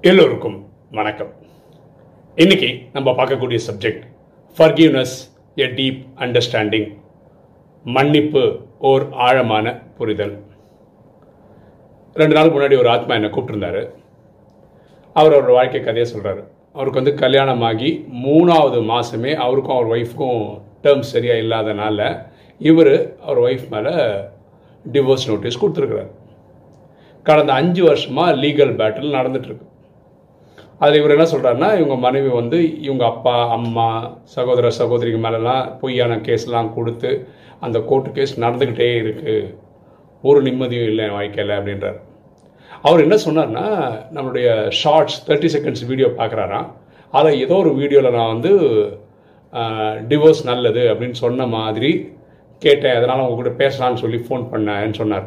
எல்லோருக்கும் வணக்கம். இன்னைக்கு நம்ம பார்க்கக்கூடிய subject forgiveness a deep understanding மன்னிப்பு ஓர் ஆழமான புரிதல். ரெண்டு நாளுக்கு முன்னாடி ஒரு ஆத்மா என்னை கூப்பிட்டுருந்தாரு. அவர் அவர் வாழ்க்கை கதையை சொல்கிறாரு அவருக்கு வந்து கல்யாணமாகி மூணாவது மாதமே அவருக்கும் அவர் ஒய்ஃப்க்கும் டேர்ம்ஸ் சரியாக இல்லாதனால இவர் அவர் ஒய்ஃப் மேலே டிவோர்ஸ் நோட்டீஸ் கொடுத்துருக்குறாரு. கடந்த அஞ்சு வருஷமாக லீகல் பேட்டில் நடந்துகிட்ருக்கு அதில் இவர் என்ன சொல்கிறாருன்னா இவங்க மனைவி வந்து இவங்க அப்பா அம்மா சகோதர சகோதரிக்கு மேலெலாம் பொய்யான கேஸ்லாம் கொடுத்து அந்த கோர்ட்டு கேஸ் நடந்துக்கிட்டே இருக்குது ஒரு நிம்மதியும் இல்லை வாழ்க்கையில் அப்படின்றார். அவர் என்ன சொன்னார்னா நம்மளுடைய ஷார்ட்ஸ் தேர்ட்டி செகண்ட்ஸ் வீடியோ பார்க்குறாராம். அதை ஏதோ ஒரு வீடியோவில் நான் வந்து டிவோர்ஸ் நல்லது அப்படின்னு சொன்ன மாதிரி கேட்டேன் அதனால் அவங்க கூட பேசலான்னு சொல்லி ஃபோன் பண்ணேன்னு சொன்னார்.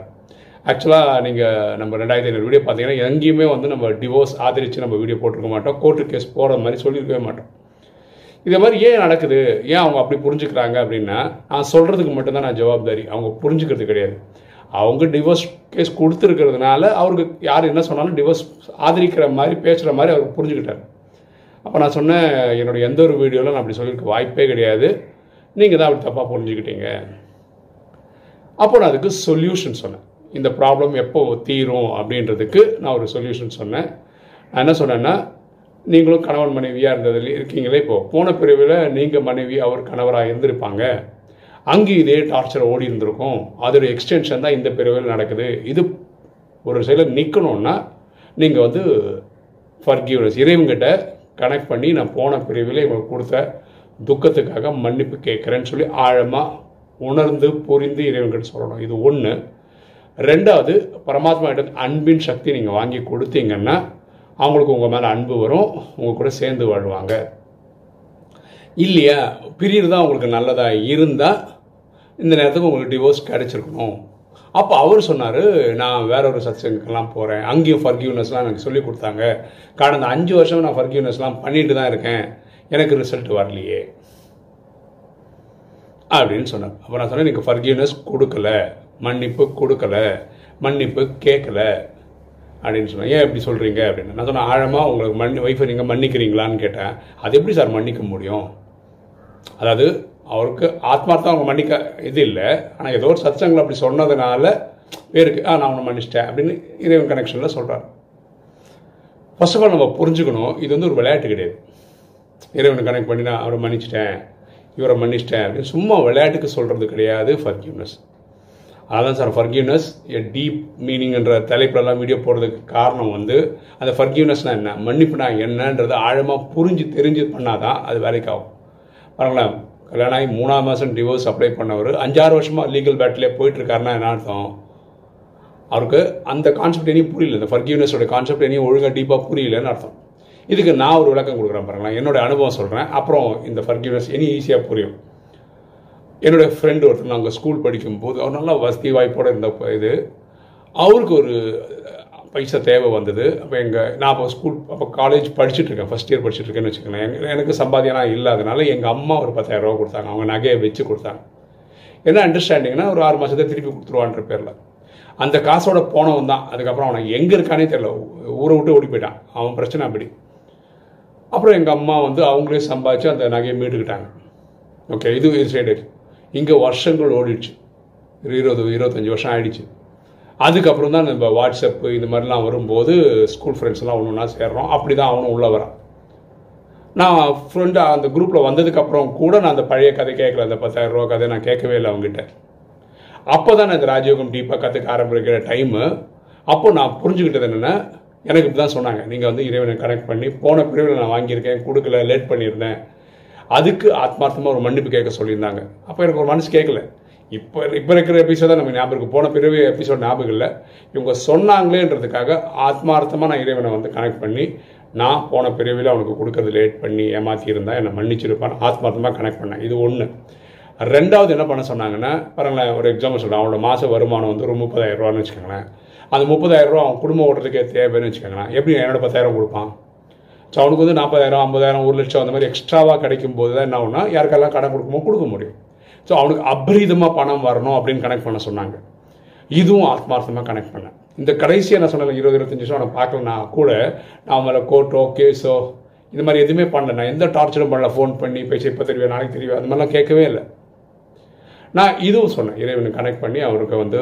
ஆக்சுவலாக நீங்கள் நம்ம ரெண்டாயிரத்தி ஐநூறு வீடியோ பார்த்தீங்கன்னா எங்கேயுமே வந்து நம்ம டிவோர்ஸ் ஆதரித்து நம்ம வீடியோ போட்டிருக்க மாட்டோம் கோர்ட்டு கேஸ் போகிற மாதிரி சொல்லியிருக்கவே மாட்டோம். இதே மாதிரி ஏன் நடக்குது? ஏன் அவங்க அப்படி புரிஞ்சுக்கிறாங்க அப்படின்னா நான் சொல்கிறதுக்கு மட்டும்தான் நான் ஜவாப்தாரி. அவங்க புரிஞ்சுக்கிறது கிடையாது. அவங்க டிவோர்ஸ் கேஸ் கொடுத்துருக்கிறதுனால அவருக்கு யார் என்ன சொன்னாலும் டிவோர்ஸ் ஆதரிக்கிற மாதிரி பேசுகிற மாதிரி அவர் புரிஞ்சுக்கிட்டார். அப்போ நான் சொன்னேன் என்னோடய எந்த ஒரு வீடியோவில் நான் அப்படி சொல்லியிருக்க வாய்ப்பே கிடையாது. நீங்கள் தான் அப்படி தப்பாக புரிஞ்சுக்கிட்டீங்க. அப்போ நான் அதுக்கு சொல்யூஷன் சொன்னேன். இந்த ப்ராப்ளம் எப்போ தீரும் அப்படின்றதுக்கு நான் ஒரு சொல்யூஷன் சொன்னேன். நான் என்ன சொன்னேன்னா நீங்களும் கணவன் மனைவியாக இருந்ததில் இருக்கீங்களே இப்போது போன பிரிவில் நீங்கள் மனைவி அவர் கணவராக இருந்திருப்பாங்க. அங்கே இதே டார்ச்சர் ஓடி இருந்திருக்கும். அதோடைய எக்ஸ்டென்ஷன் தான் இந்த பிரிவில் நடக்குது. இது ஒரு செயலில் நிற்கணும்னா நீங்கள் வந்து ஃபர்கியூனஸ் இறைவங்கிட்ட கனெக்ட் பண்ணி நான் போன பிரிவில் இவங்களுக்கு கொடுத்த துக்கத்துக்காக மன்னிப்பு கேட்குறேன்னு சொல்லி ஆழமாக உணர்ந்து புரிந்து இறைவன்கிட்ட சொல்லணும். இது ஒன்று ரெண்டாவது பரமாத்மா கிட்ட அன்பின் சக்தி நீங்கள் வாங்கி கொடுத்தீங்கன்னா அவங்களுக்கு உங்கள் மேலே அன்பு வரும் உங்கள் கூட சேர்ந்து வாழ்வாங்க. இல்லையா? பிரியர் தான் உங்களுக்கு நல்லதாக இருந்தால் இந்த நேரத்துக்கு உங்களுக்கு டிவோர்ஸ் கிடச்சிருக்கணும். அப்போ அவர் சொன்னார் நான் வேற ஒரு சத்சங்கெல்லாம் போகிறேன் அங்கேயும் ஃபர்கியூனஸ்லாம் எனக்கு சொல்லி கொடுத்தாங்க. கடந்த அஞ்சு வருஷம் நான் ஃபர்கியூனஸ்லாம் பண்ணிட்டு தான் இருக்கேன். எனக்கு ரிசல்ட் வரலையே. அப்படின்னு சொன்னார் அப்போ நான் சொன்னேன் நீங்கள் ஃபர்கியூனஸ் கொடுக்கல மன்னிப்பு கொடுக்கல மன்னிப்பு கேட்கல. அப்படின்னு சொன்னேன். ஏன் இப்படி சொல்கிறீங்க அப்படின்னு. நான் சொன்னேன் ஆழமாக உங்களுக்கு மன்னி ஒய்ஃபை நீங்கள் மன்னிக்கிறீங்களான்னு கேட்டேன். அது எப்படி சார் மன்னிக்க முடியும்? அதாவது அவருக்கு ஆத்மார்த்தம் அவங்க மன்னிக்க இது இல்லை. ஆனால் ஏதோ ஒரு சத்தங்கள் அப்படி சொன்னதுனால பேருக்கு ஆ நான் அவனை மன்னிச்சிட்டேன். அப்படின்னு இறைவன் கனெக்ஷனில் சொல்கிறார் ஃபர்ஸ்ட் ஆஃப் ஆல் நம்ம புரிஞ்சுக்கணும் இது வந்து ஒரு விளையாட்டு கிடையாது. இறைவனை கனெக்ட் பண்ணி நான் அவரை மன்னிச்சிட்டேன். இவரை மன்னிச்சிட்டேன் அப்படின்னு சும்மா விளையாட்டுக்கு சொல்கிறது கிடையாது. ஃபர்கியூனஸ் அதான் சார் ஃபர்கியூனஸ் எ டீப் மீனிங்ன்ற தலைப்புலலாம் வீடியோ போடுறதுக்கு காரணம் வந்து அந்த ஃபர்கியூனஸ்னால் என்ன? மன்னிப்புனா என்னன்றது ஆழமாக புரிஞ்சு தெரிஞ்சு பண்ணாதான் அது வேலைக்கு ஆகும் பாருங்களேன் கல்யாணம் ஆகி மூணாம் மாதம் டிவோர்ஸ் அப்ளை பண்ணவர் அஞ்சாறு வருஷமாக லீகல் பேட்டிலே போயிட்டுருக்காருன்னா என்ன அர்த்தம்? அவருக்கு அந்த கான்செப்ட் இனியும் புரியல. இந்த ஃபர்கியூனஸோட கான்செப்ட் இனியும் ஒழுங்காக டீப்பாக புரியலன்னு அர்த்தம். இதுக்கு நான் ஒரு விளக்கம் கொடுக்குறேன் பாருங்களேன். என்னோட அனுபவம் சொல்கிறேன் அப்புறம் இந்த ஃபர்கியூனஸ் இனி ஈஸியாக புரியும். என்னுடைய ஃப்ரெண்டு ஒருத்தர் நாங்கள் ஸ்கூல் படிக்கும்போது அவர் நல்லா வசதி வாய்ப்போடு இருந்த இது. அவருக்கு ஒரு பைசா தேவை வந்தது. அப்போ எங்கள் நான் அப்போ ஸ்கூல் அப்போ காலேஜ் படிச்சுட்டு இருக்கேன். ஃபஸ்ட் இயர் படிச்சுட்டு இருக்கேன்னு வச்சுக்கோங்களேன். எனக்கு சம்பாதியெல்லாம் இல்லாதனால எங்கள் அம்மா ஒரு பத்தாயிரம் ரூபா கொடுத்தாங்க. அவங்க நகையை வச்சு கொடுத்தாங்க. என்ன அண்டர்ஸ்டாண்டிங்னா ஒரு ஆறு மாதத்தை திருப்பி கொடுத்துருவான்ற பேரில். அந்த காசோட போனவன் தான். அதுக்கப்புறம் அவனை எங்கே இருக்கானே தெரியல. ஊரை விட்டு ஓடி போயிட்டான். அவன் பிரச்சனை அப்படி. அப்புறம் எங்கள் அம்மா வந்து அவங்களே சம்பாதிச்சு அந்த நகையை மீட்டுக்கிட்டாங்க. ஓகே இது இது சைடு இங்கே வருஷங்கள் ஓடிடுச்சு. இருபது இருபத்தஞ்சி வருஷம் ஆயிடுச்சு. அதுக்கப்புறம் தான் நம்ம வாட்ஸ்அப்பு இந்த மாதிரிலாம் வரும்போது ஸ்கூல் ஃப்ரெண்ட்ஸ்லாம் ஒன்று ஒன்றா சேர்றோம். அப்படி தான் அவனும் உள்ளே வரான். நான் ஃப்ரெண்டு அந்த குரூப்பில் வந்ததுக்கப்புறம் கூட நான் அந்த பழைய கதை கேட்கல. அந்த பத்தாயிரம் ரூபா கதை நான் கேட்கவே இல்லை அவங்ககிட்ட அப்போ தான் நான் இந்த ராஜயோகம் டீப்பாக கற்றுக்க ஆரம்பிக்கிற டைமு அப்போ நான் புரிஞ்சுக்கிட்டது என்னென்னா எனக்கு இப்படி தான் சொன்னாங்க. நீங்கள் வந்து இறைவனை கனெக்ட் பண்ணி போன பிரிவில் நான் வாங்கியிருக்கேன் கொடுக்கல லேட் பண்ணியிருந்தேன். அதுக்கு ஆத்மார்த்தமாக ஒரு மன்னிப்பு கேட்க சொல்லியிருந்தாங்க. அப்போ எனக்கு ஒரு மனசு கேட்கல. இப்போ இப்போ இருக்கிற எபிசோட தான் நம்ம ஞாபகம் இருக்குது போன பிறவி எபிசோட் ஞாபகம் இல்லை. இவங்க சொன்னாங்களேன்றதுக்காக ஆத்மார்த்தமாக நான் இறைவனை வந்து கனெக்ட் பண்ணி நான் போன பிரிவில் அவனுக்கு கொடுக்கறது லேட் பண்ணி ஏமாற்றியிருந்தா என்னை மன்னிச்சிருப்பான் ஆத்மார்த்தமாக கனெக்ட் பண்ணேன். இது ஒன்று ரெண்டாவது என்ன பண்ண சொன்னாங்கன்னா பாருங்களேன் ஒரு எக்ஸாம்பிள் சொல்கிறேன் அவனோட மாத வருமானம் வந்து ஒரு முப்பதாயிரம் ரூபான்னு வச்சுக்கோங்களேன். அந்த முப்பதாயிரம் ரூபா அவன் குடும்பம் ஓட்டுறதுக்கே தேவைன்னு வச்சுக்கோங்களேன். எப்படி என்னோட பத்தாயிரம் கொடுப்பான்? ஸோ அவனுக்கு வந்து நாற்பதாயிரம் ஐம்பதாயிரம் ஒரு லட்சம் அந்த மாதிரி எக்ஸ்ட்ராவாக கிடைக்கும் போது தான் என்ன ஒன்றா யாருக்கெல்லாம் கடன் கொடுக்குமோ கொடுக்க முடியும். ஸோ அவனுக்கு அபரீதமாக பணம் வரணும் அப்படின்னு கனெக்ட் பண்ண சொன்னாங்க. இதுவும் ஆத்மார்த்தமாக கனெக்ட் பண்ணேன் இந்த கடைசியாக நான் சொன்னேன் இருபது இருபத்தஞ்சு வருஷம் அவனை பார்க்கலனா கூட நான் மேலே கோர்ட்டோ கேஸோ இது மாதிரி எதுவுமே பண்ணல. நான் எந்த டார்ச்சரும் பண்ணல. ஃபோன் பண்ணி பேசி இப்போ தெரியும் நாளைக்கு தெரியும் அது மாதிரிலாம் கேட்கவே இல்லை. நான் இதுவும் சொன்னேன் இறைவனை கனெக்ட் பண்ணி அவனுக்கு வந்து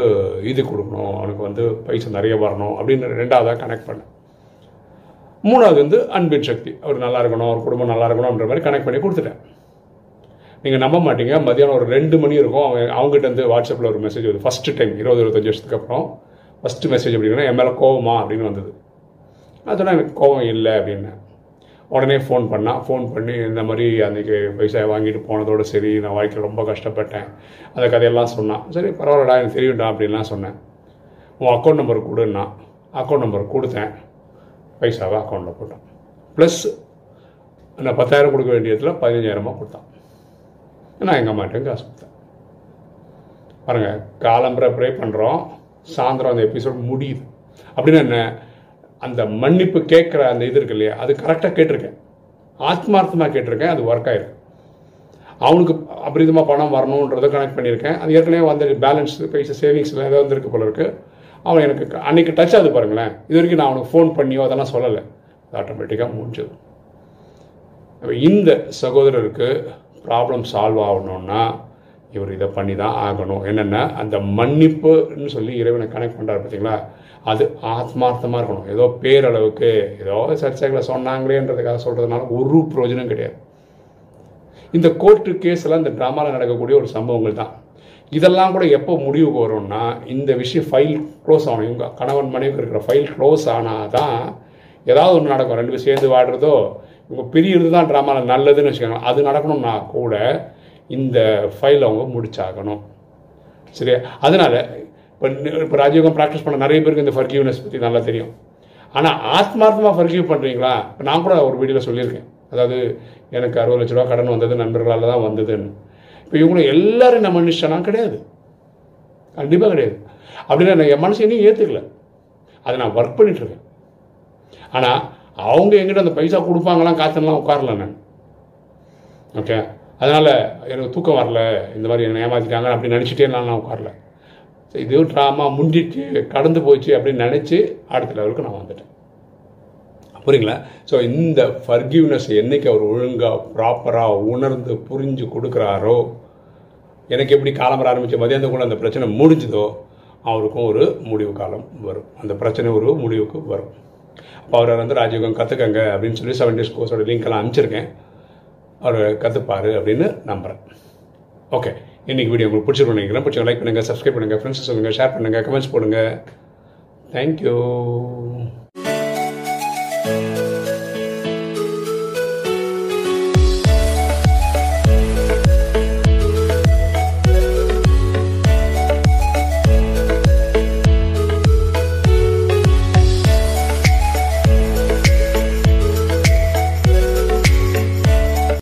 இது கொடுக்கணும் அவனுக்கு வந்து பைசா நிறைய வரணும் அப்படின்னு ரெண்டாவதாக கனெக்ட் பண்ணேன். மூணாவது வந்து அன்பின் சக்தி அவர் நல்லா இருக்கணும் அவர் குடும்பம் நல்லா இருக்கணும்ன்ற மாதிரி கனெக்ட் பண்ணி கொடுத்துட்டேன். நீங்கள் நம்ப மாட்டீங்க மதியானம் ஒரு ரெண்டு மணி இருக்கும் அவன் அவங்ககிட்ட வந்து வாட்ஸ்அப்பில் ஒரு மெசேஜ் வருது. ஃபஸ்ட்டு டைம் இருபது இருபத்தஞ்சு வருஷத்துக்கு அப்புறம் ஃபஸ்ட்டு மெசேஜ் அப்படின்னா என் மேலே கோவமா அப்படின்னு வந்தது. அதெல்லாம் எனக்கு கோவம் இல்லை அப்படின்னேன். உடனே ஃபோன் பண்ணால் ஃபோன் பண்ணி இந்த மாதிரி அன்றைக்கி பைசா வாங்கிட்டு போனதோட சரி நான் வாழ்க்கையில் ரொம்ப கஷ்டப்பட்டேன். அந்த கதையெல்லாம் சொன்னான் சரி பரவாயில்லடா எனக்கு தெரியும்டா அப்படின்லாம் சொன்னேன். உன் அக்கௌண்ட் நம்பர் கொடுன்னா அக்கௌண்ட் நம்பர் கொடுத்தேன். பைசாவை அக்கௌண்ட்டில் போட்டான். ப்ளஸ் நான் பத்தாயிரம் கொடுக்க வேண்டியதில் பதினஞ்சாயிரமாக கொடுத்தான். நான் எங்கள் அம்மாட்டையும் காசு கொடுத்தேன். பாருங்கள் காலம்பரை ப்ரே பண்ணுறோம் சாயந்தரம் அந்த எபிசோட் முடியுது. அப்படின்னு என்ன? அந்த மன்னிப்பு கேட்குற அந்த இது இருக்கு இல்லையா அது கரெக்டாக கேட்டிருக்கேன். ஆத்மார்த்தமாக கேட்டிருக்கேன் அது ஒர்க் ஆயிருக்கு. அவனுக்கு அபரிதமாக பணம் வரணுன்றதை கனெக்ட் பண்ணியிருக்கேன். அது ஏற்கனவே வந்து பேலன்ஸ் பைசா சேவிங்ஸில் ஏதோ வந்துருக்கு போல இருக்கு. அவன் எனக்கு அன்னைக்கு டச் ஆகுது பாருங்களேன். இது வரைக்கும் நான் அவனுக்கு ஃபோன் பண்ணியோ அதெல்லாம் சொல்லலை. அது ஆட்டோமேட்டிக்காக முடிஞ்சது. இந்த சகோதரருக்கு ப்ராப்ளம் சால்வ் ஆகணுன்னா இவர் இதை பண்ணி தான் ஆகணும். என்னென்னா அந்த மன்னிப்புன்னு சொல்லி இறைவனை கனெக்ட் பண்ணுறாரு பார்த்தீங்களா அது ஆத்மார்த்தமாக இருக்கணும். ஏதோ பேரளவுக்கு ஏதோ சர்ச்சைகளை சொன்னாங்களேன்றதுக்காக சொல்கிறதுனால ஒரு பிரயோஜனம் கிடையாது. இந்த கோர்ட்டு கேஸில் இந்த ட்ராமாவில் நடக்கக்கூடிய ஒரு சம்பவங்கள் தான். இதெல்லாம் கூட எப்போ முடிவுக்கு வரும்னா இந்த விஷயம் ஃபைல் க்ளோஸ் ஆகணும். இவங்க கணவன் மனைவி இருக்கிற ஃபைல் க்ளோஸ் ஆனால் தான் ஏதாவது ஒன்று நடக்கும். ரெண்டு பேரும் சேர்ந்து வாடுறதோ இவங்க பிரியிறது தான் ட்ராமாவில் நல்லதுன்னு வச்சுக்கோங்க அது நடக்கணும்னா கூட இந்த ஃபைல் அவங்க முடிச்சாகணும். சரியா? அதனால் இப்போ இப்போ ராஜயோகம் ப்ராக்டிஸ் பண்ண நிறைய பேருக்கு இந்த ஃபர்கியூனஸ் பற்றி நல்லா தெரியும். ஆனால் ஆத்மார்த்தமாக ஃபர்கியூ பண்ணுறீங்களா இப்போ நான் கூட ஒரு வீடியோவில் சொல்லியிருக்கேன். அதாவது எனக்கு அறுபது லட்ச ரூபா கடன் வந்தது நண்பர்களால் தான் வந்ததுன்னு. இப்போ இவங்களும் எல்லாரும் நம்ம மனுஷனா? கிடையாது. கண்டிப்பாக கிடையாது. அப்படின்னா நான் என் மனசு இன்னும் ஏற்றுக்கல அதை நான் ஒர்க் பண்ணிகிட்ருக்கேன் ஆனால் அவங்க எங்கிட்ட அந்த பைசா கொடுப்பாங்களாம் காத்துலாம் உட்காரல நான். ஓகே அதனால் எனக்கு தூக்கம் வரல இந்த மாதிரி என்னை ஏமாற்றிட்டாங்க அப்படின்னு நினச்சிட்டே நான் நான் உட்காரல. சரி, இது ட்ராமா முண்டிட்டு கடந்து போச்சு அப்படின்னு நினச்சி அடுத்த லெவலுக்கு நான் வந்துட்டேன். புரியுங்களா? ஸோ இந்த ஃபர்கிவ்னஸ் என்னைக்கு அவர் ஒழுங்காக ப்ராப்பராக உணர்ந்து புரிஞ்சு கொடுக்குறாரோ எனக்கு எப்படி காலம் வர மதியானம் கூட அந்த பிரச்சனை முடிஞ்சுதோ அவருக்கும் ஒரு முடிவு காலம் வரும். அந்த பிரச்சனை ஒரு முடிவுக்கு வரும். அப்போ அவர் வந்து ராஜயோகம் கற்றுக்கங்க அப்படின்னு சொல்லி செவன் டேஸ் கோர்ஸோட லிங்க் அனுப்பிச்சிருக்கேன். அவர் கற்றுப்பார் அப்படின்னு நம்புகிறேன் ஓகே இன்றைக்கி வீடியோ உங்களுக்கு பிடிச்சிருக்கோம் நினைக்கிறேன். பிடிச்சவங்க லைக் பண்ணுங்கள் சப்ஸ்கிரைப் பண்ணுங்கள் ஃப்ரெண்ட்ஸ் சொல்லுங்கள் ஷேர் பண்ணுங்கள் கமெண்ட்ஸ் போடுங்கள் தேங்க்யூ